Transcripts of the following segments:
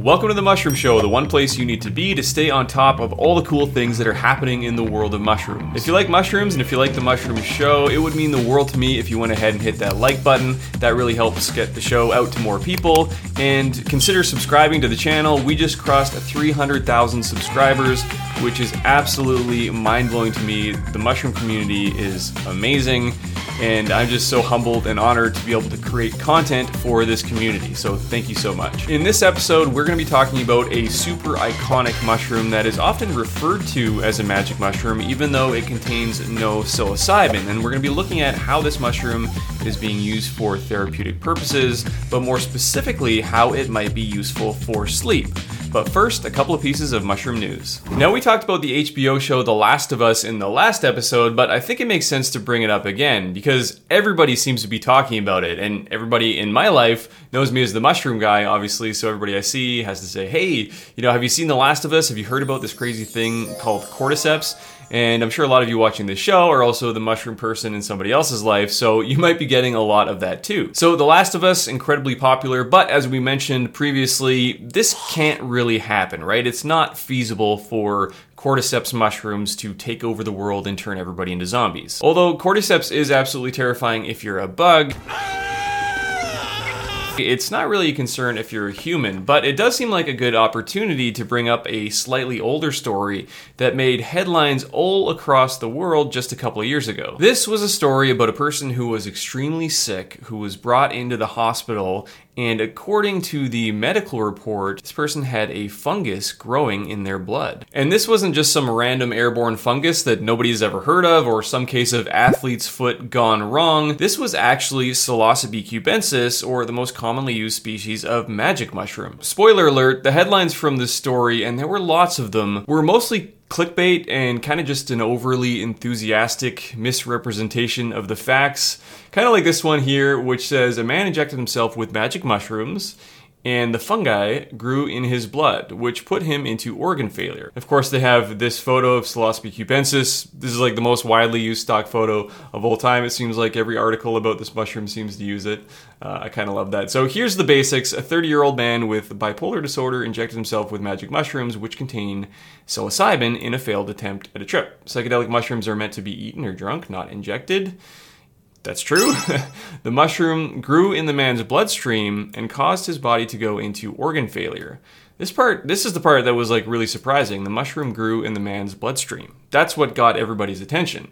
Welcome to the Mushroom Show, the one place you need to be to stay on top of all the cool things that are happening in the world of mushrooms. If you like mushrooms and if you like the Mushroom Show, it would mean the world to me if you went ahead and hit that like button. That really helps get the show out to more people. And consider subscribing to the channel. We just crossed 300,000 subscribers, which is absolutely mind blowing to me. The mushroom community is amazing and I'm just so humbled and honored to be able to create content for this community. So thank you so much. In this episode, we're going to be talking about a super iconic mushroom that is often referred to as a magic mushroom, even though it contains no psilocybin. And we're going to be looking at how this mushroom is being used for therapeutic purposes, but more specifically, how it might be useful for sleep. But first, a couple of pieces of mushroom news. Now, we talked about the HBO show The Last of Us in the last episode, but I think it makes sense to bring it up again because everybody seems to be talking about it, and everybody in my life knows me as the mushroom guy, obviously, so everybody I see has to say, hey, you know, have you seen The Last of Us? Have you heard about this crazy thing called cordyceps? And I'm sure a lot of you watching this show are also the mushroom person in somebody else's life, so you might be getting a lot of that too. So, The Last of Us, incredibly popular, but as we mentioned previously, this can't really happen, right? It's not feasible for cordyceps mushrooms to take over the world and turn everybody into zombies. Although cordyceps is absolutely terrifying if you're a bug. It's not really a concern if you're a human, but it does seem like a good opportunity to bring up a slightly older story that made headlines all across the world just a couple of years ago. This was a story about a person who was extremely sick, who was brought into the hospital and according to the medical report, this person had a fungus growing in their blood. And this wasn't just some random airborne fungus that nobody's ever heard of or some case of athlete's foot gone wrong. This was actually Psilocybe cubensis, or the most commonly used species of magic mushroom. Spoiler alert, the headlines from this story, and there were lots of them, were mostly clickbait and kind of just an overly enthusiastic misrepresentation of the facts. Kind of like this one here, which says a man injected himself with magic mushrooms and the fungi grew in his blood, which put him into organ failure. Of course, they have this photo of Psilocybe cubensis. This is like the most widely used stock photo of all time. It seems like every article about this mushroom seems to use it. Uh, I kind of love that. So here's the basics. A 30 year old man with bipolar disorder injected himself with magic mushrooms, which contain psilocybin, in a failed attempt at a trip. Psychedelic mushrooms are meant to be eaten or drunk, not injected. That's true. the mushroom grew in the man's bloodstream and caused his body to go into organ failure. This part, this is the part that was like really surprising. The mushroom grew in the man's bloodstream. That's what got everybody's attention.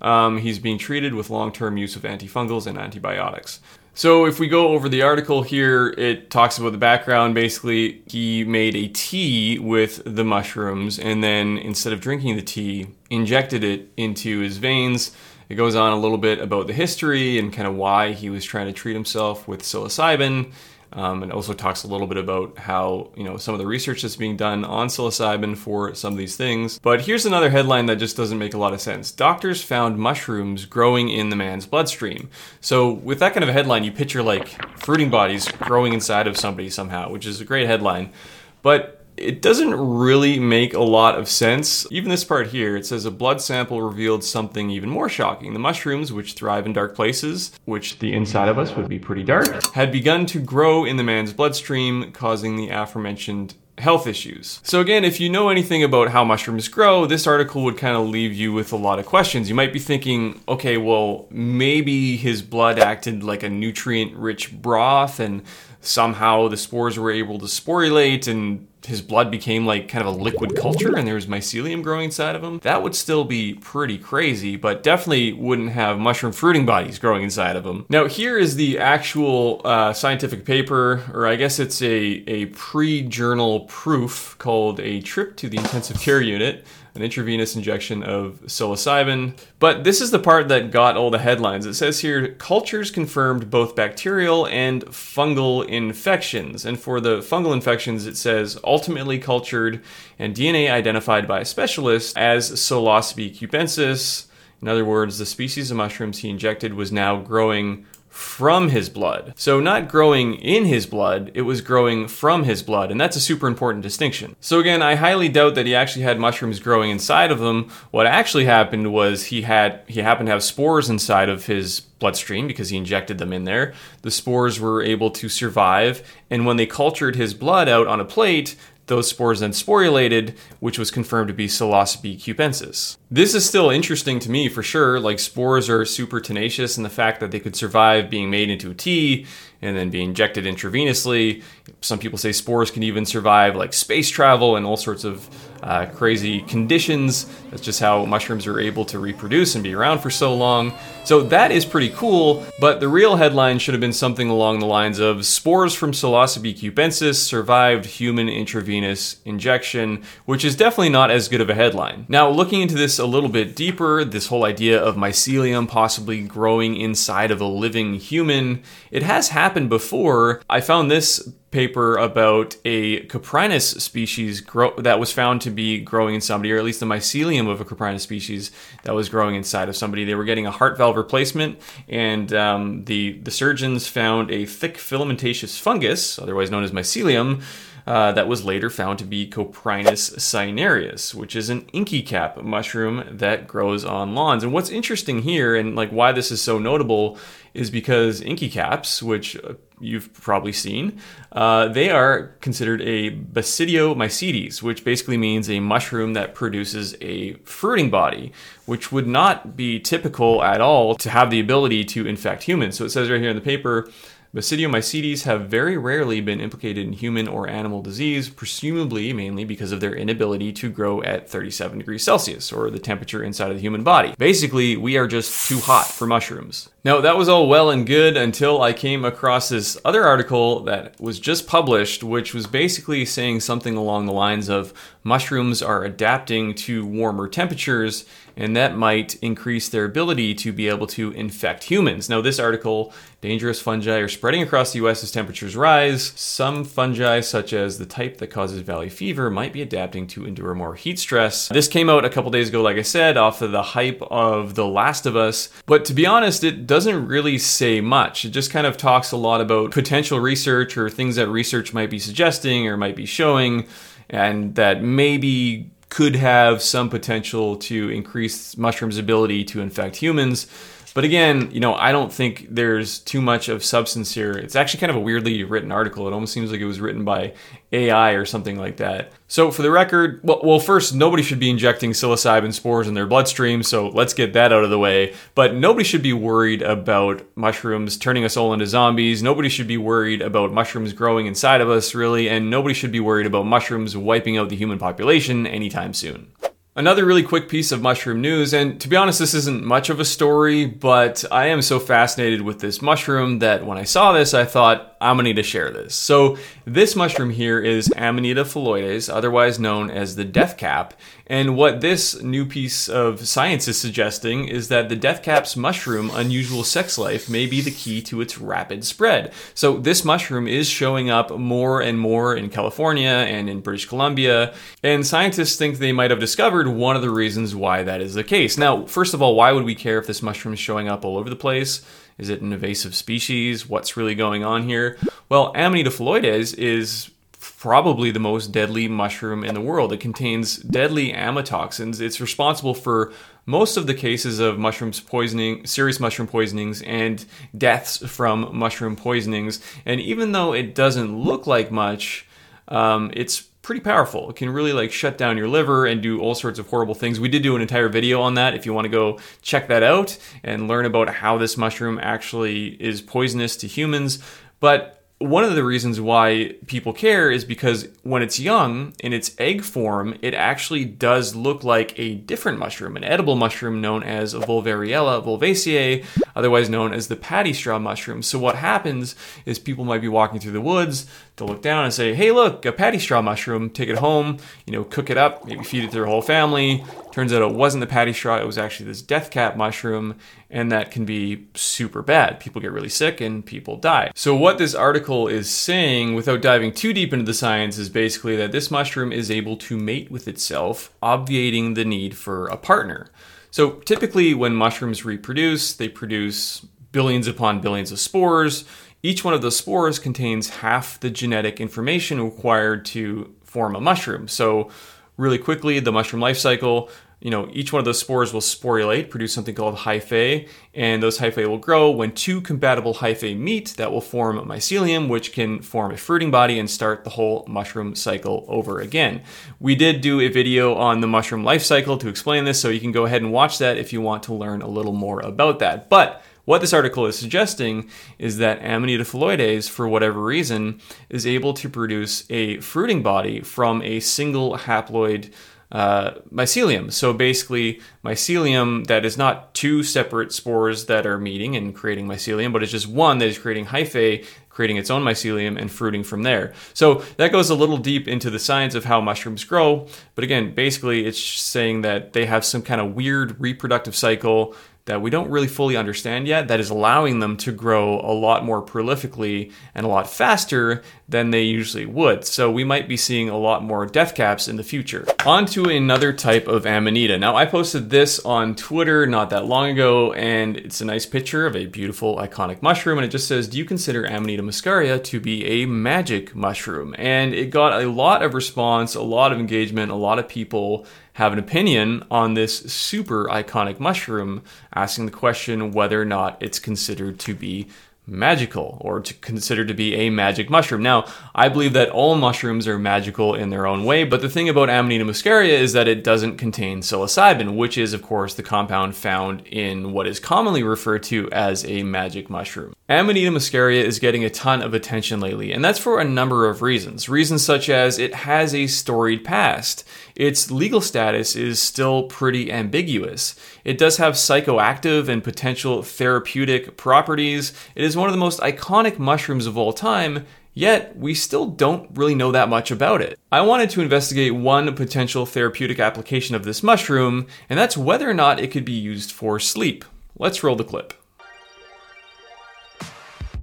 Um, he's being treated with long term use of antifungals and antibiotics. So, if we go over the article here, it talks about the background. Basically, he made a tea with the mushrooms and then instead of drinking the tea, injected it into his veins it goes on a little bit about the history and kind of why he was trying to treat himself with psilocybin. Um, and also talks a little bit about how you know some of the research that's being done on psilocybin for some of these things. But here's another headline that just doesn't make a lot of sense. Doctors found mushrooms growing in the man's bloodstream. So with that kind of a headline, you picture like fruiting bodies growing inside of somebody somehow, which is a great headline. But it doesn't really make a lot of sense. Even this part here, it says a blood sample revealed something even more shocking. The mushrooms, which thrive in dark places, which the inside of us would be pretty dark, had begun to grow in the man's bloodstream, causing the aforementioned health issues. So again, if you know anything about how mushrooms grow, this article would kind of leave you with a lot of questions. You might be thinking, okay, well, maybe his blood acted like a nutrient-rich broth and somehow the spores were able to sporulate and his blood became like kind of a liquid culture and there was mycelium growing inside of him, that would still be pretty crazy, but definitely wouldn't have mushroom fruiting bodies growing inside of him. Now, here is the actual uh, scientific paper, or I guess it's a, a pre journal proof called A Trip to the Intensive Care Unit an intravenous injection of psilocybin. But this is the part that got all the headlines. It says here cultures confirmed both bacterial and fungal infections. And for the fungal infections, it says ultimately cultured and DNA identified by a specialist as Psilocybe cubensis. In other words, the species of mushrooms he injected was now growing from his blood. So, not growing in his blood, it was growing from his blood, and that's a super important distinction. So, again, I highly doubt that he actually had mushrooms growing inside of him. What actually happened was he had he happened to have spores inside of his bloodstream because he injected them in there. The spores were able to survive, and when they cultured his blood out on a plate, those spores then sporulated, which was confirmed to be Psilocybe cubensis. This is still interesting to me for sure. Like, spores are super tenacious, and the fact that they could survive being made into a tea and then be injected intravenously. Some people say spores can even survive like space travel and all sorts of uh, crazy conditions. That's just how mushrooms are able to reproduce and be around for so long. So that is pretty cool, but the real headline should have been something along the lines of Spores from Psilocybe cubensis survived human intravenous injection, which is definitely not as good of a headline. Now, looking into this a little bit deeper, this whole idea of mycelium possibly growing inside of a living human, it has happened before. I found this paper about a Coprinus species grow- that was found to be growing in somebody, or at least the mycelium of a Coprinus species that was growing inside of somebody. They were getting a heart valve replacement, and um, the the surgeons found a thick filamentous fungus, otherwise known as mycelium. Uh, that was later found to be Coprinus cinereus, which is an inky cap mushroom that grows on lawns. And what's interesting here, and like why this is so notable, is because inky caps, which uh, you've probably seen, uh, they are considered a Basidiomycetes, which basically means a mushroom that produces a fruiting body, which would not be typical at all to have the ability to infect humans. So it says right here in the paper Basidiomycetes have very rarely been implicated in human or animal disease, presumably mainly because of their inability to grow at 37 degrees Celsius, or the temperature inside of the human body. Basically, we are just too hot for mushrooms. Now, that was all well and good until I came across this other article that was just published, which was basically saying something along the lines of mushrooms are adapting to warmer temperatures, and that might increase their ability to be able to infect humans. Now, this article, dangerous fungi are spreading across the US as temperatures rise. Some fungi, such as the type that causes valley fever, might be adapting to endure more heat stress. This came out a couple days ago, like I said, off of the hype of The Last of Us. But to be honest, it doesn't really say much. It just kind of talks a lot about potential research or things that research might be suggesting or might be showing and that maybe could have some potential to increase mushrooms' ability to infect humans. But again, you know, I don't think there's too much of substance here. It's actually kind of a weirdly written article. It almost seems like it was written by AI or something like that. So, for the record, well, well, first, nobody should be injecting psilocybin spores in their bloodstream, so let's get that out of the way. But nobody should be worried about mushrooms turning us all into zombies. Nobody should be worried about mushrooms growing inside of us, really, and nobody should be worried about mushrooms wiping out the human population anytime soon. Another really quick piece of mushroom news, and to be honest, this isn't much of a story, but I am so fascinated with this mushroom that when I saw this, I thought, I'm gonna need to share this. So, this mushroom here is Amanita phalloides, otherwise known as the death cap. And what this new piece of science is suggesting is that the death cap's mushroom unusual sex life may be the key to its rapid spread. So, this mushroom is showing up more and more in California and in British Columbia, and scientists think they might have discovered one of the reasons why that is the case. Now, first of all, why would we care if this mushroom is showing up all over the place? Is it an invasive species? What's really going on here? Well, Amanita phalloides is probably the most deadly mushroom in the world. It contains deadly amatoxins. It's responsible for most of the cases of mushrooms poisoning, serious mushroom poisonings, and deaths from mushroom poisonings. And even though it doesn't look like much, um, it's pretty powerful. It can really like shut down your liver and do all sorts of horrible things. We did do an entire video on that if you want to go check that out and learn about how this mushroom actually is poisonous to humans. But one of the reasons why people care is because when it's young in its egg form, it actually does look like a different mushroom, an edible mushroom known as Volvariella volvaceae, otherwise known as the paddy straw mushroom. So what happens is people might be walking through the woods, they'll look down and say, "Hey, look, a paddy straw mushroom. Take it home, you know, cook it up, maybe feed it to their whole family." Turns out it wasn't the paddy straw; it was actually this death cap mushroom, and that can be super bad. People get really sick and people die. So what this article is saying, without diving too deep into the science, is basically that this mushroom is able to mate with itself, obviating the need for a partner. So typically, when mushrooms reproduce, they produce billions upon billions of spores. Each one of those spores contains half the genetic information required to form a mushroom. So, really quickly, the mushroom life cycle you know, each one of those spores will sporulate, produce something called hyphae, and those hyphae will grow. When two compatible hyphae meet, that will form a mycelium, which can form a fruiting body and start the whole mushroom cycle over again. We did do a video on the mushroom life cycle to explain this, so you can go ahead and watch that if you want to learn a little more about that. But what this article is suggesting is that Amanita phalloides, for whatever reason, is able to produce a fruiting body from a single haploid uh, mycelium. So basically, mycelium that is not two separate spores that are meeting and creating mycelium, but it's just one that is creating hyphae, creating its own mycelium and fruiting from there. So that goes a little deep into the science of how mushrooms grow. But again, basically, it's saying that they have some kind of weird reproductive cycle that we don't really fully understand yet that is allowing them to grow a lot more prolifically and a lot faster than they usually would. So we might be seeing a lot more death caps in the future. On to another type of amanita. Now I posted this on Twitter not that long ago and it's a nice picture of a beautiful iconic mushroom and it just says, do you consider Amanita muscaria to be a magic mushroom? And it got a lot of response, a lot of engagement, a lot of people have an opinion on this super iconic mushroom, asking the question whether or not it's considered to be magical or to consider to be a magic mushroom. Now, I believe that all mushrooms are magical in their own way, but the thing about Amanita muscaria is that it doesn't contain psilocybin, which is of course the compound found in what is commonly referred to as a magic mushroom. Amanita muscaria is getting a ton of attention lately, and that's for a number of reasons. Reasons such as it has a storied past. Its legal status is still pretty ambiguous. It does have psychoactive and potential therapeutic properties. It is one of the most iconic mushrooms of all time, Yet, we still don't really know that much about it. I wanted to investigate one potential therapeutic application of this mushroom, and that's whether or not it could be used for sleep. Let's roll the clip.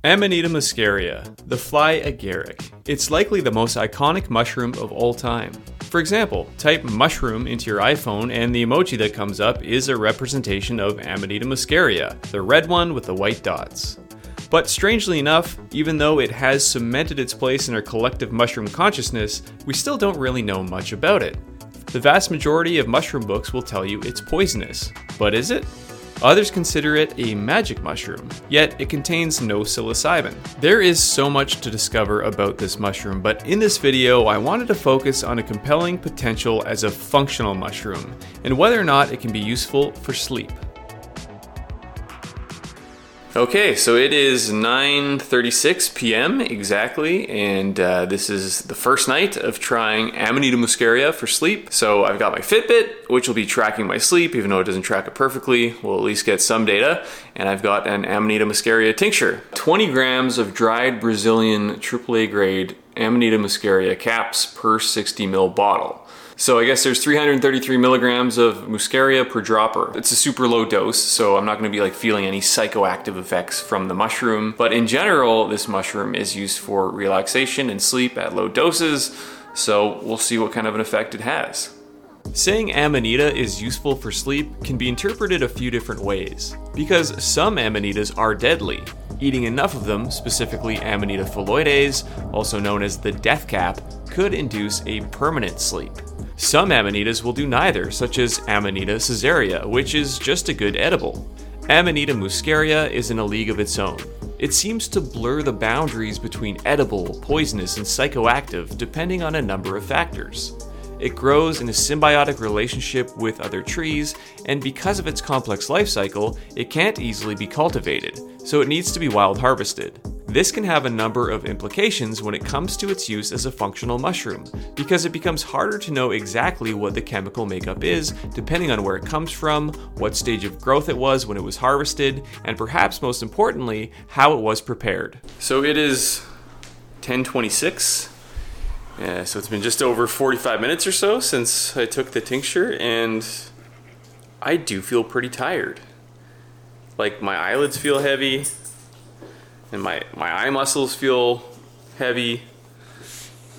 Amanita muscaria, the fly agaric. It's likely the most iconic mushroom of all time. For example, type mushroom into your iPhone and the emoji that comes up is a representation of Amanita muscaria, the red one with the white dots. But strangely enough, even though it has cemented its place in our collective mushroom consciousness, we still don't really know much about it. The vast majority of mushroom books will tell you it's poisonous. But is it? Others consider it a magic mushroom, yet it contains no psilocybin. There is so much to discover about this mushroom, but in this video I wanted to focus on a compelling potential as a functional mushroom, and whether or not it can be useful for sleep. Okay, so it is 9:36 p.m. exactly, and uh, this is the first night of trying Amanita muscaria for sleep. So I've got my Fitbit, which will be tracking my sleep, even though it doesn't track it perfectly. We'll at least get some data, and I've got an Amanita muscaria tincture, 20 grams of dried Brazilian AAA grade Amanita muscaria caps per 60 ml bottle. So I guess there's 333 milligrams of muscaria per dropper. It's a super low dose, so I'm not gonna be like feeling any psychoactive effects from the mushroom. But in general, this mushroom is used for relaxation and sleep at low doses, so we'll see what kind of an effect it has. Saying amanita is useful for sleep can be interpreted a few different ways, because some amanitas are deadly. Eating enough of them, specifically Amanita phalloides, also known as the death cap, could induce a permanent sleep. Some amanitas will do neither, such as Amanita caesarea, which is just a good edible. Amanita muscaria is in a league of its own. It seems to blur the boundaries between edible, poisonous, and psychoactive depending on a number of factors. It grows in a symbiotic relationship with other trees, and because of its complex life cycle, it can't easily be cultivated, so it needs to be wild harvested. This can have a number of implications when it comes to its use as a functional mushroom, because it becomes harder to know exactly what the chemical makeup is, depending on where it comes from, what stage of growth it was when it was harvested, and perhaps most importantly, how it was prepared. So it is 1026. Yeah, so it's been just over 45 minutes or so since I took the tincture, and I do feel pretty tired. Like my eyelids feel heavy, and my, my eye muscles feel heavy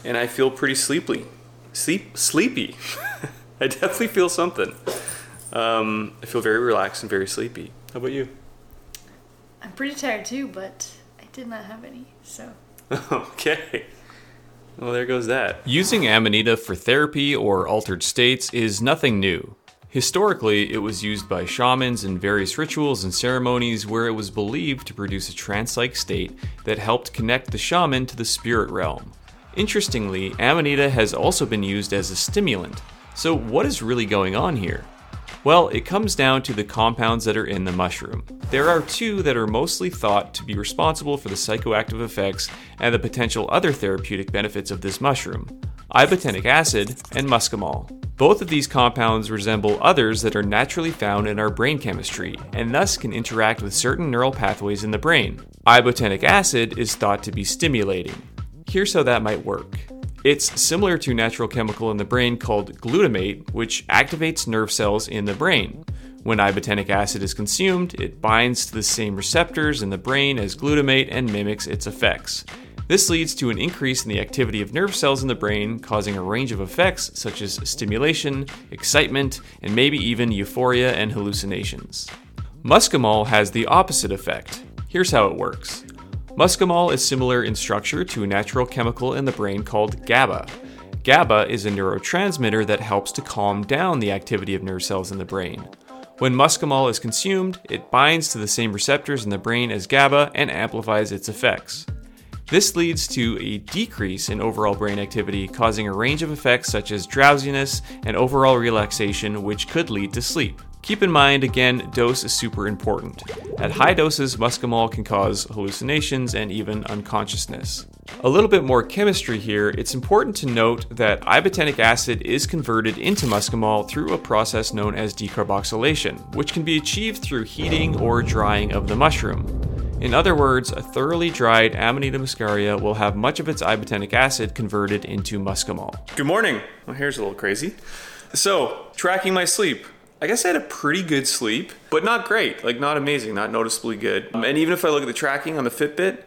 and I feel pretty sleepy. Sleep sleepy. I definitely feel something. Um, I feel very relaxed and very sleepy. How about you? I'm pretty tired too, but I did not have any, so. okay. Well, there goes that. Using Amanita for therapy or altered states is nothing new. Historically, it was used by shamans in various rituals and ceremonies where it was believed to produce a trance like state that helped connect the shaman to the spirit realm. Interestingly, Amanita has also been used as a stimulant. So, what is really going on here? Well, it comes down to the compounds that are in the mushroom. There are two that are mostly thought to be responsible for the psychoactive effects and the potential other therapeutic benefits of this mushroom ibotenic acid and muscimol. Both of these compounds resemble others that are naturally found in our brain chemistry and thus can interact with certain neural pathways in the brain. Ibotenic acid is thought to be stimulating. Here's how that might work. It's similar to a natural chemical in the brain called glutamate, which activates nerve cells in the brain. When ibotenic acid is consumed, it binds to the same receptors in the brain as glutamate and mimics its effects. This leads to an increase in the activity of nerve cells in the brain, causing a range of effects such as stimulation, excitement, and maybe even euphoria and hallucinations. Muscimol has the opposite effect. Here's how it works. Muscimol is similar in structure to a natural chemical in the brain called GABA. GABA is a neurotransmitter that helps to calm down the activity of nerve cells in the brain. When muscimol is consumed, it binds to the same receptors in the brain as GABA and amplifies its effects. This leads to a decrease in overall brain activity, causing a range of effects such as drowsiness and overall relaxation, which could lead to sleep. Keep in mind, again, dose is super important. At high doses, muscimol can cause hallucinations and even unconsciousness. A little bit more chemistry here, it's important to note that ibotenic acid is converted into muscimol through a process known as decarboxylation, which can be achieved through heating or drying of the mushroom. In other words, a thoroughly dried Amanita muscaria will have much of its ibotenic acid converted into muscimol. Good morning. Well, here's a little crazy. So, tracking my sleep. I guess I had a pretty good sleep, but not great. Like, not amazing, not noticeably good. Um, and even if I look at the tracking on the Fitbit,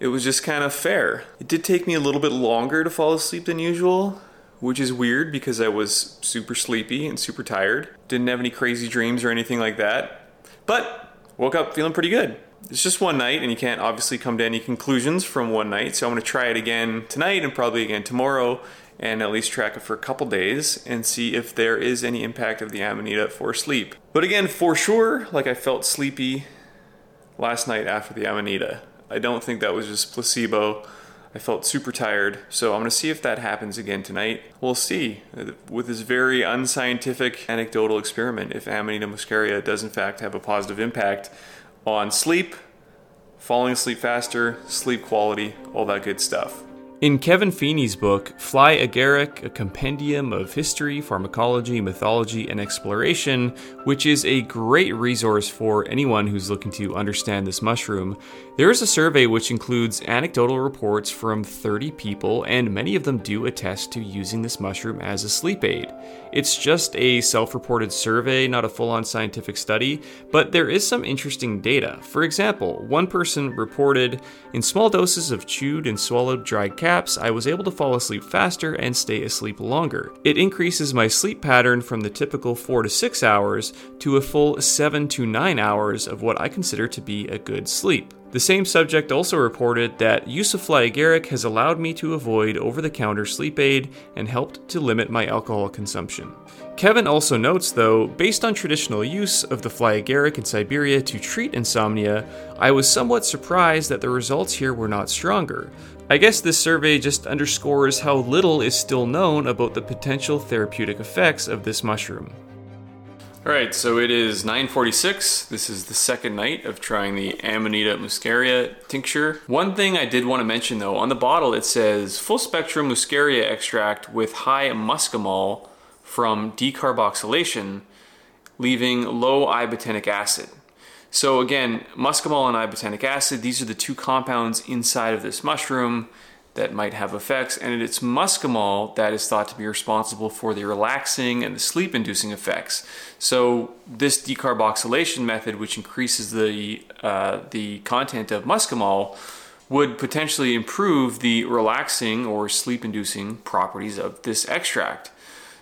it was just kind of fair. It did take me a little bit longer to fall asleep than usual, which is weird because I was super sleepy and super tired. Didn't have any crazy dreams or anything like that. But woke up feeling pretty good. It's just one night, and you can't obviously come to any conclusions from one night. So I'm going to try it again tonight and probably again tomorrow and at least track it for a couple days and see if there is any impact of the amanita for sleep. But again, for sure, like I felt sleepy last night after the amanita. I don't think that was just placebo. I felt super tired, so I'm gonna see if that happens again tonight. We'll see with this very unscientific anecdotal experiment if Amanita muscaria does in fact have a positive impact on sleep, falling asleep faster, sleep quality, all that good stuff. In Kevin Feeney's book, Fly Agaric, a compendium of history, pharmacology, mythology, and exploration, which is a great resource for anyone who's looking to understand this mushroom, there is a survey which includes anecdotal reports from 30 people, and many of them do attest to using this mushroom as a sleep aid. It's just a self reported survey, not a full on scientific study, but there is some interesting data. For example, one person reported in small doses of chewed and swallowed dried caps, I was able to fall asleep faster and stay asleep longer. It increases my sleep pattern from the typical 4 to 6 hours to a full 7 to 9 hours of what I consider to be a good sleep. The same subject also reported that use of fly agaric has allowed me to avoid over the counter sleep aid and helped to limit my alcohol consumption. Kevin also notes, though, based on traditional use of the fly agaric in Siberia to treat insomnia, I was somewhat surprised that the results here were not stronger. I guess this survey just underscores how little is still known about the potential therapeutic effects of this mushroom. All right, so it is 9:46. This is the second night of trying the Amanita muscaria tincture. One thing I did want to mention though, on the bottle it says full spectrum muscaria extract with high muscimol from decarboxylation, leaving low ibotenic acid. So again, muscimol and ibotenic acid, these are the two compounds inside of this mushroom that might have effects, and it's muscimol that is thought to be responsible for the relaxing and the sleep inducing effects. So, this decarboxylation method, which increases the, uh, the content of muscimol, would potentially improve the relaxing or sleep inducing properties of this extract.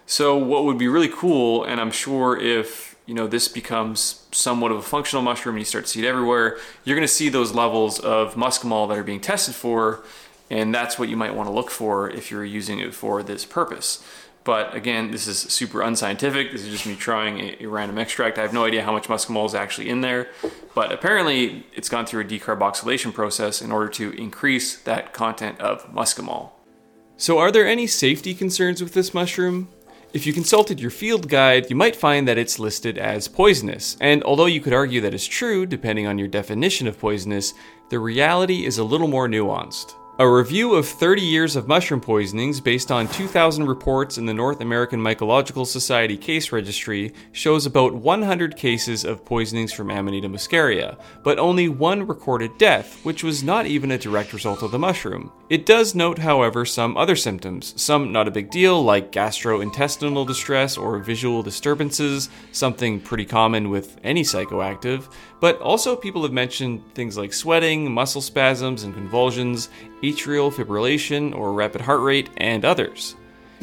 So, what would be really cool, and I'm sure if you know this becomes somewhat of a functional mushroom and you start to see it everywhere, you're going to see those levels of muscimol that are being tested for, and that's what you might want to look for if you're using it for this purpose. But again, this is super unscientific. This is just me trying a, a, random extract. I have no idea how much muscimol is actually in there, but apparently it's gone through a decarboxylation process in order to increase that content of muscimol. So, are there any safety concerns with this mushroom? If you consulted your field guide, you might find that it's listed as poisonous, and although you could argue that is true depending on your definition of poisonous, the reality is a little more nuanced. A review of 30 years of mushroom poisonings based on 2,000 reports in the North American Mycological Society case registry shows about 100 cases of poisonings from Amanita muscaria, but only one recorded death, which was not even a direct result of the mushroom. It does note, however, some other symptoms, some not a big deal, like gastrointestinal distress or visual disturbances, something pretty common with any psychoactive, but also people have mentioned things like sweating, muscle spasms and convulsions, atrial fibrillation or rapid heart rate, and others.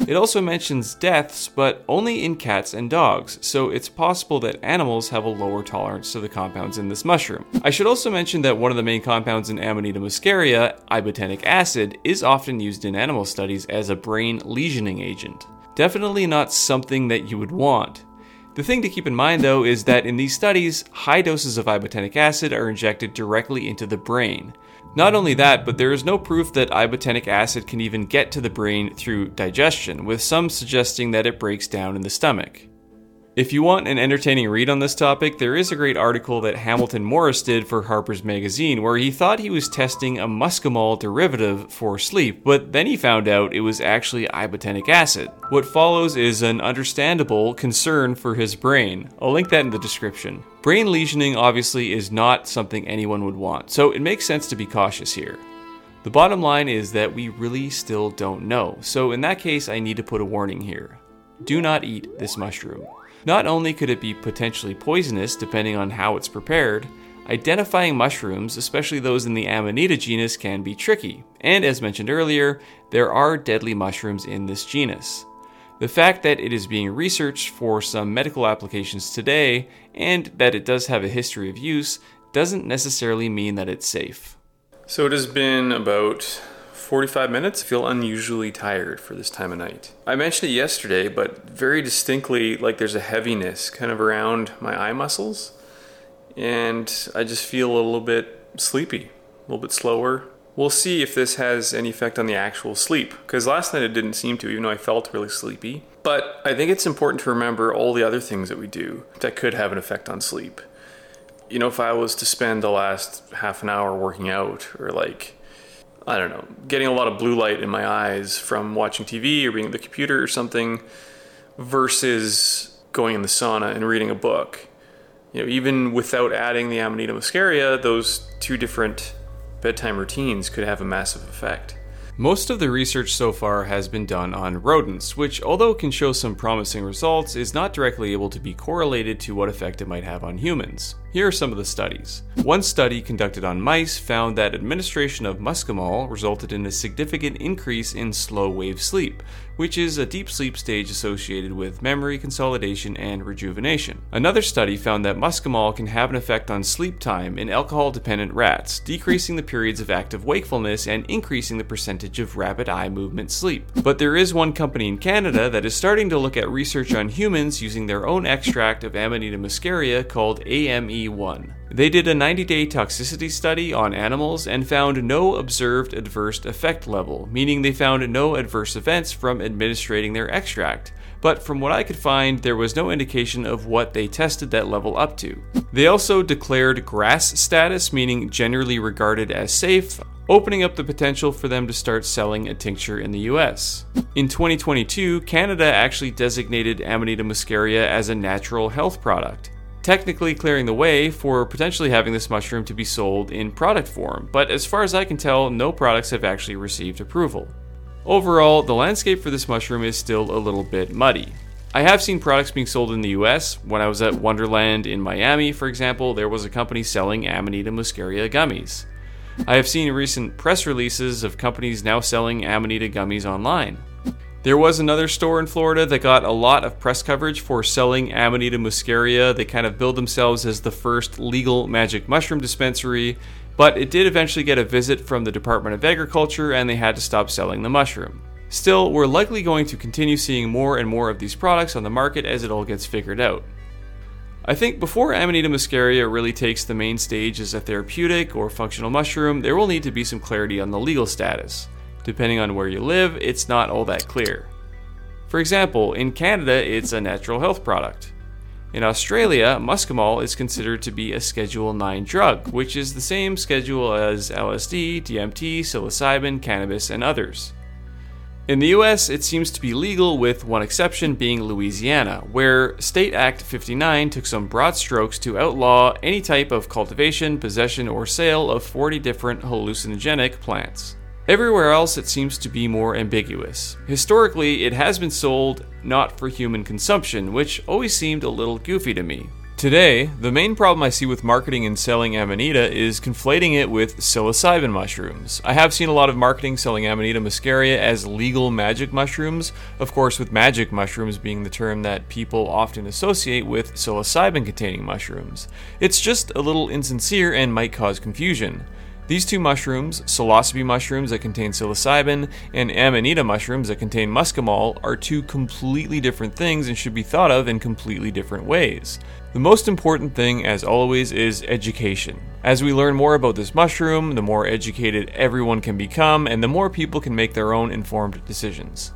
It also mentions deaths, but only in cats and dogs, so it's possible that animals have a lower tolerance to the compounds in this mushroom. I should also mention that one of the main compounds in Amanita muscaria, ibotenic acid, is often used in animal studies as a brain lesioning agent. Definitely not something that you would want. The thing to keep in mind though is that in these studies, high doses of ibotenic acid are injected directly into the brain. Not only that, but there is no proof that ibotenic acid can even get to the brain through digestion, with some suggesting that it breaks down in the stomach. If you want an entertaining read on this topic, there is a great article that Hamilton Morris did for Harper's Magazine where he thought he was testing a muscimol derivative for sleep, but then he found out it was actually ibotenic acid. What follows is an understandable concern for his brain. I'll link that in the description. Brain lesioning obviously is not something anyone would want, so it makes sense to be cautious here. The bottom line is that we really still don't know, so in that case, I need to put a warning here. Do not eat this mushroom. Not only could it be potentially poisonous depending on how it's prepared, identifying mushrooms, especially those in the Amanita genus, can be tricky. And as mentioned earlier, there are deadly mushrooms in this genus. The fact that it is being researched for some medical applications today, and that it does have a history of use, doesn't necessarily mean that it's safe. So it has been about 45 minutes. Feel unusually tired for this time of night. I mentioned it yesterday, but very distinctly, like there's a heaviness kind of around my eye muscles. And I just feel a little bit sleepy, a little bit slower. We'll see if this has any effect on the actual sleep, because last night it didn't seem to, even though I felt really sleepy. But I think it's important to remember all the other things that we do that could have an effect on sleep. You know, if I was to spend the last half an hour working out or like I don't know, getting a lot of blue light in my eyes from watching TV or being at the computer or something versus going in the sauna and reading a book. You know, even without adding the Amanita muscaria, those two different bedtime routines could have a massive effect. Most of the research so far has been done on rodents, which, although can show some promising results, is not directly able to be correlated to what effect it might have on humans. Here are some of the studies. One study conducted on mice found that administration of muscimol resulted in a significant increase in slow wave sleep, which is a deep sleep stage associated with memory consolidation and rejuvenation. Another study found that muscimol can have an effect on sleep time in alcohol dependent rats, decreasing the periods of active wakefulness and increasing the percentage of rapid eye movement sleep. But there is one company in Canada that is starting to look at research on humans using their own extract of Amanita muscaria called AME 1. They did a 90 day toxicity study on animals and found no observed adverse effect level, meaning they found no adverse events from administering their extract. But from what I could find, there was no indication of what they tested that level up to. They also declared GRAS status, meaning generally regarded as safe, opening up the potential for them to start selling a tincture in the US. In 2022, Canada actually designated Amanita muscaria as a natural health product technically clearing the way for potentially having this mushroom to be sold in product form, but as far as I can tell, no products have actually received approval. Overall, the landscape for this mushroom is still a little bit muddy. I have seen products being sold in the US. When I was at Wonderland in Miami, for example, there was a company selling Amanita muscaria gummies. I have seen recent press releases of companies now selling Amanita gummies online. There was another store in Florida that got a lot of press coverage for selling Amanita muscaria. They kind of billed themselves as the first legal magic mushroom dispensary, but it did eventually get a visit from the Department of Agriculture and they had to stop selling the mushroom. Still, we're likely going to continue seeing more and more of these products on the market as it all gets figured out. I think before Amanita muscaria really takes the main stage as a therapeutic or functional mushroom, there will need to be some clarity on the legal status. Depending on where you live, it's not all that clear. For example, in Canada, it's a natural health product. In Australia, muscimol is considered to be a Schedule 9 drug, which is the same schedule as LSD, DMT, psilocybin, cannabis, and others. In the US, it seems to be legal, with one exception being Louisiana, where State Act 59 took some broad strokes to outlaw any type of cultivation, possession, or sale of 40 different hallucinogenic plants. Everywhere else, it seems to be more ambiguous. Historically, it has been sold not for human consumption, which always seemed a little goofy to me. Today, the main problem I see with marketing and selling Amanita is conflating it with psilocybin mushrooms. I have seen a lot of marketing selling Amanita muscaria as legal magic mushrooms, of course, with magic mushrooms being the term that people often associate with psilocybin containing mushrooms. It's just a little insincere and might cause confusion. These two mushrooms, psilocybe mushrooms that contain psilocybin and amanita mushrooms that contain muscimol, are two completely different things and should be thought of in completely different ways. The most important thing, as always, is education. As we learn more about this mushroom, the more educated everyone can become, and the more people can make their own informed decisions.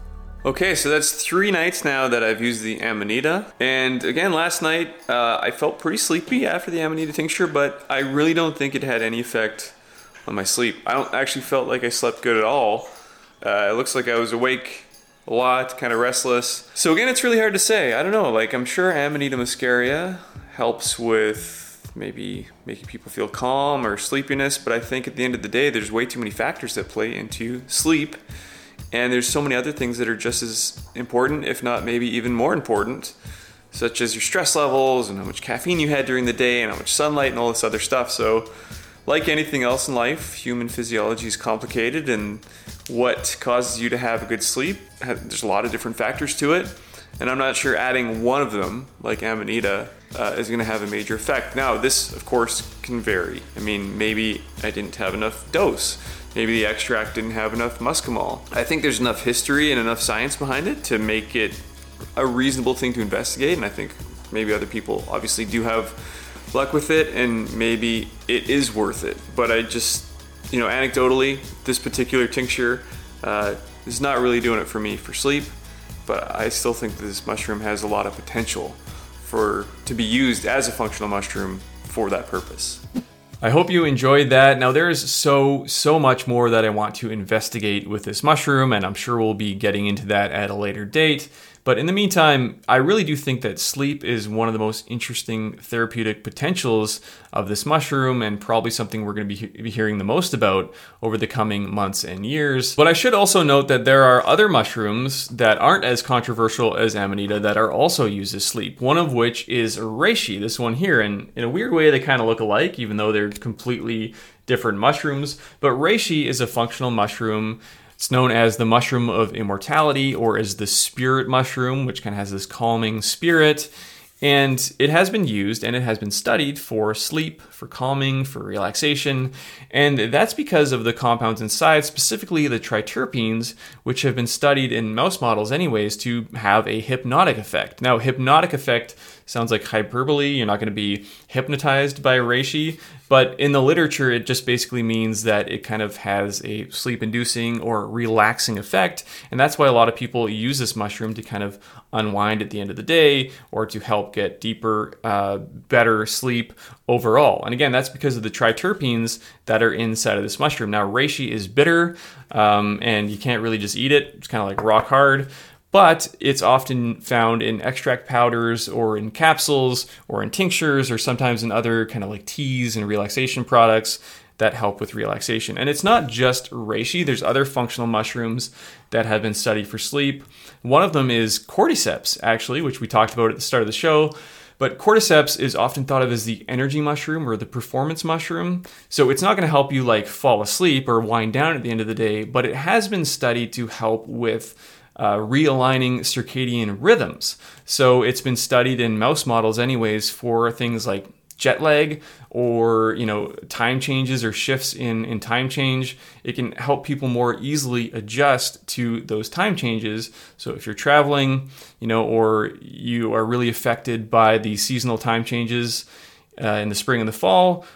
Okay, so that's three nights now that I've used the Amanita. And again, last night uh, I felt pretty sleepy after the Amanita tincture, but I really don't think it had any effect on my sleep. I don't actually felt like I slept good at all. Uh, it looks like I was awake a lot, kind of restless. So again, it's really hard to say. I don't know. Like I'm sure Amanita muscaria helps with maybe making people feel calm or sleepiness, but I think at the end of the day, there's way too many factors that play into sleep. And there's so many other things that are just as important, if not maybe even more important, such as your stress levels and how much caffeine you had during the day and how much sunlight and all this other stuff. So like anything else in life, human physiology is complicated, and what causes you to have a good sleep, there's a lot of different factors to it. And I'm not sure adding one of them, like Amanita, uh, is going to have a major effect. Now, this, of course, can vary. I mean, maybe I didn't have enough dose. Maybe the extract didn't have enough muscimol. I think there's enough history and enough science behind it to make it a reasonable thing to investigate. And I think maybe other people obviously do have luck with it and maybe it is worth it. But I just, you know, anecdotally, this particular tincture uh, is not really doing it for me for sleep. But I still think this mushroom has a lot of potential for to be used as a functional mushroom for that purpose. I hope you enjoyed that. Now, there's so, so much more that I want to investigate with this mushroom, and I'm sure we'll be getting into that at a later date. But in the meantime, I really do think that sleep is one of the most interesting therapeutic potentials of this mushroom and probably something we're going to be, hearing the most about over the coming months and years. But I should also note that there are other mushrooms that aren't as controversial as Amanita that are also used as sleep, one of which is reishi, this one here. And in a weird way, they kind of look alike, even though they're completely different mushrooms. But reishi is a functional mushroom it's known as the mushroom of immortality or as the spirit mushroom, which kind of has this calming spirit. And it has been used and it has been studied for sleep, for calming, for relaxation. And that's because of the compounds inside, specifically the triterpenes, which have been studied in mouse models, anyways, to have a hypnotic effect. Now, hypnotic effect sounds like hyperbole. You're not going to be hypnotized by reishi, but in the literature, it just basically means that it kind of has a sleep inducing or relaxing effect. And that's why a lot of people use this mushroom to kind of unwind at the end of the day or to help get deeper, uh, better sleep overall. And again, that's because of the triterpenes that are inside of this mushroom. Now, reishi is bitter um, and you can't really just eat it, it's kind of like rock hard but it's often found in extract powders or in capsules or in tinctures or sometimes in other kind of like teas and relaxation products that help with relaxation. And it's not just reishi, there's other functional mushrooms that have been studied for sleep. One of them is cordyceps, actually, which we talked about at the start of the show. But cordyceps is often thought of as the energy mushroom or the performance mushroom. So it's not going to help you like fall asleep or wind down at the end of the day, but it has been studied to help with uh, realigning circadian rhythms. So it's been studied in mouse models, anyways, for things like jet lag or you know time changes or shifts in in time change it can help people more easily adjust to those time changes so if you're traveling you know or you are really affected by the seasonal time changes uh, in the spring and the fall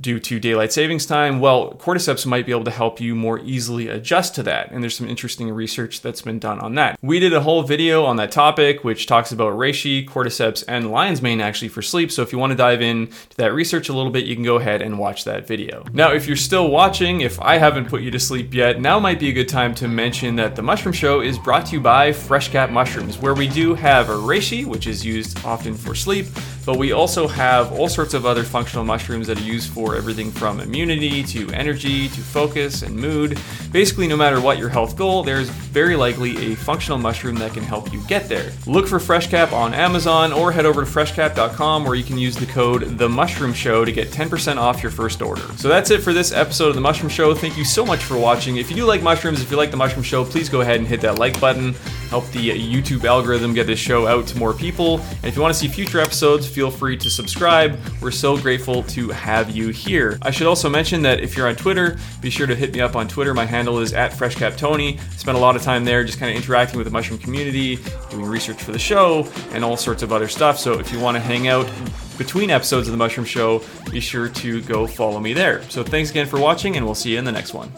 due to daylight savings time, well, cordyceps might be able to help you more easily adjust to that. And there's some interesting research that's been done on that. We did a whole video on that topic, which talks about reishi, cordyceps, and lion's mane actually for sleep. So if you want to dive into that research a little bit, you can go ahead and watch that video. Now, if you're still watching, if I haven't put you to sleep yet, now might be a good time to mention that the Mushroom Show is brought to you by FreshCap Mushrooms, where we do have a reishi, which is used often for sleep, but we also have all sorts of other functional mushrooms that are used for everything from immunity to energy to focus and mood. Basically, no matter what your health goal, there's very likely a functional mushroom that can help you get there. Look for FreshCap on Amazon or head over to freshcap.com where you can use the code The Mushroom Show to get 10% off your first order. So that's it for this episode of The Mushroom Show. Thank you so much for watching. If you do like mushrooms, if you like The Mushroom Show, please go ahead and hit that like button. Help the YouTube algorithm get this show out to more people. And if you want to see future episodes, feel free to subscribe. We're so grateful to have you here. I should also mention that if you're on Twitter, be sure to hit me up on Twitter. My handle is at FreshCapTony. Spend a lot of time there just kind of interacting with the mushroom community, doing research for the show, and all sorts of other stuff. So if you want to hang out between episodes of the Mushroom Show, be sure to go follow me there. So thanks again for watching, and we'll see you in the next one.